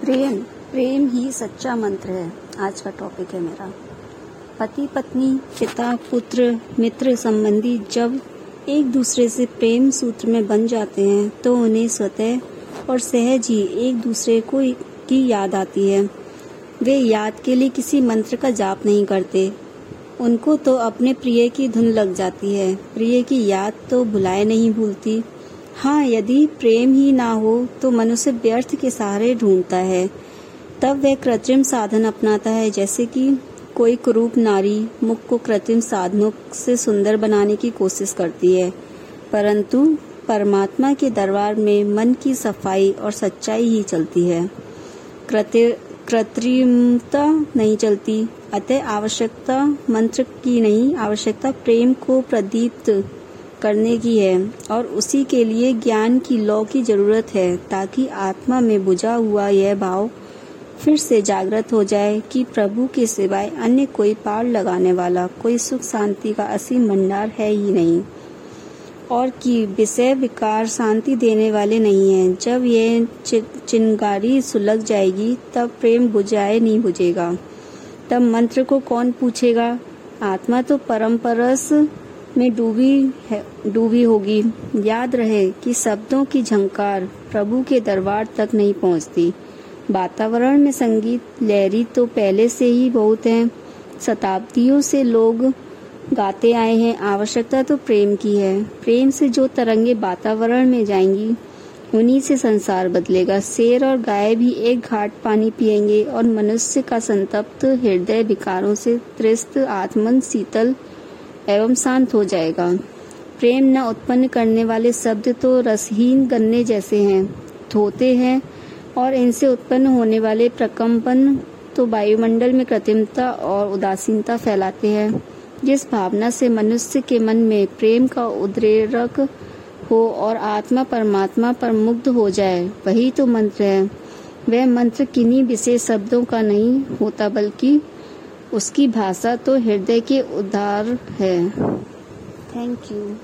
प्रेम प्रेम ही सच्चा मंत्र है। आज का टॉपिक है मेरा। पति, पत्नी, पिता, पुत्र, मित्र संबंधी जब एक दूसरे से प्रेम सूत्र में बन जाते हैं तो उन्हें स्वतः और सहज ही एक दूसरे को की याद आती है। वे याद के लिए किसी मंत्र का जाप नहीं करते। उनको तो अपने प्रिय की धुन लग जाती है। प्रिय की याद तो भुलाए नहीं भूलती। हाँ यदि प्रेम ही ना हो तो मनुष्य व्यर्थ के सहारे ढूंढता है। तब वह कृत्रिम साधन अपनाता है, जैसे कि कोई कुरूप नारी मुख को कृत्रिम साधनों से सुंदर बनाने की कोशिश करती है। परंतु परमात्मा के दरबार में मन की सफ़ाई और सच्चाई ही चलती है। कृत्रिमता नहीं चलती, अतः आवश्यकता मंत्र की नहीं, आवश्यकता प्रेम को प्रदीप्त करने की है, और उसी के लिए ज्ञान की लौ की ज़रूरत है, ताकि आत्मा में बुझा हुआ यह भाव फिर से जागृत हो जाए कि प्रभु के सिवाय अन्य कोई पार लगाने वाला, कोई सुख शांति का असीम भंडार है ही नहीं, और कि विषय विकार शांति देने वाले नहीं हैं। जब यह चिंगारी सुलग जाएगी, तब प्रेम बुझाए नहीं बुझेगा। तब मंत्र को कौन पूछेगा? आत्मा तो परम परस में डूबी है, डूबी होगी। याद रहे कि शब्दों की झंकार प्रभु के दरबार तक नहीं पहुँचती। वातावरण में संगीत लहरी तो पहले से ही बहुत है। शताब्दियों से लोग गाते आए हैं। आवश्यकता तो प्रेम की है। प्रेम से जो तरंगे वातावरण में जाएँगी, उन्हीं से संसार बदलेगा। शेर और गाय भी एक घाट पानी पिएँगे और मनुष्य का संतप्त हृदय विकारों से त्रस्त, आत्मन, शीतल एवं शांत हो जाएगा। प्रेम न उत्पन्न करने वाले शब्द तो रसहीन गन्ने जैसे हैं, धोते हैं और इनसे उत्पन्न होने वाले प्रकम्पन तो वायुमंडल में कृत्रिमता और उदासीनता फैलाते हैं। जिस भावना से मनुष्य के मन में प्रेम का उद्रेरक हो और आत्मा परमात्मा पर मुग्ध हो जाए, वही तो मंत्र है। वह मंत्र किन्हीं विशेष शब्दों का नहीं होता, बल्कि उसकी भाषा तो हृदय के उदार है। Thank you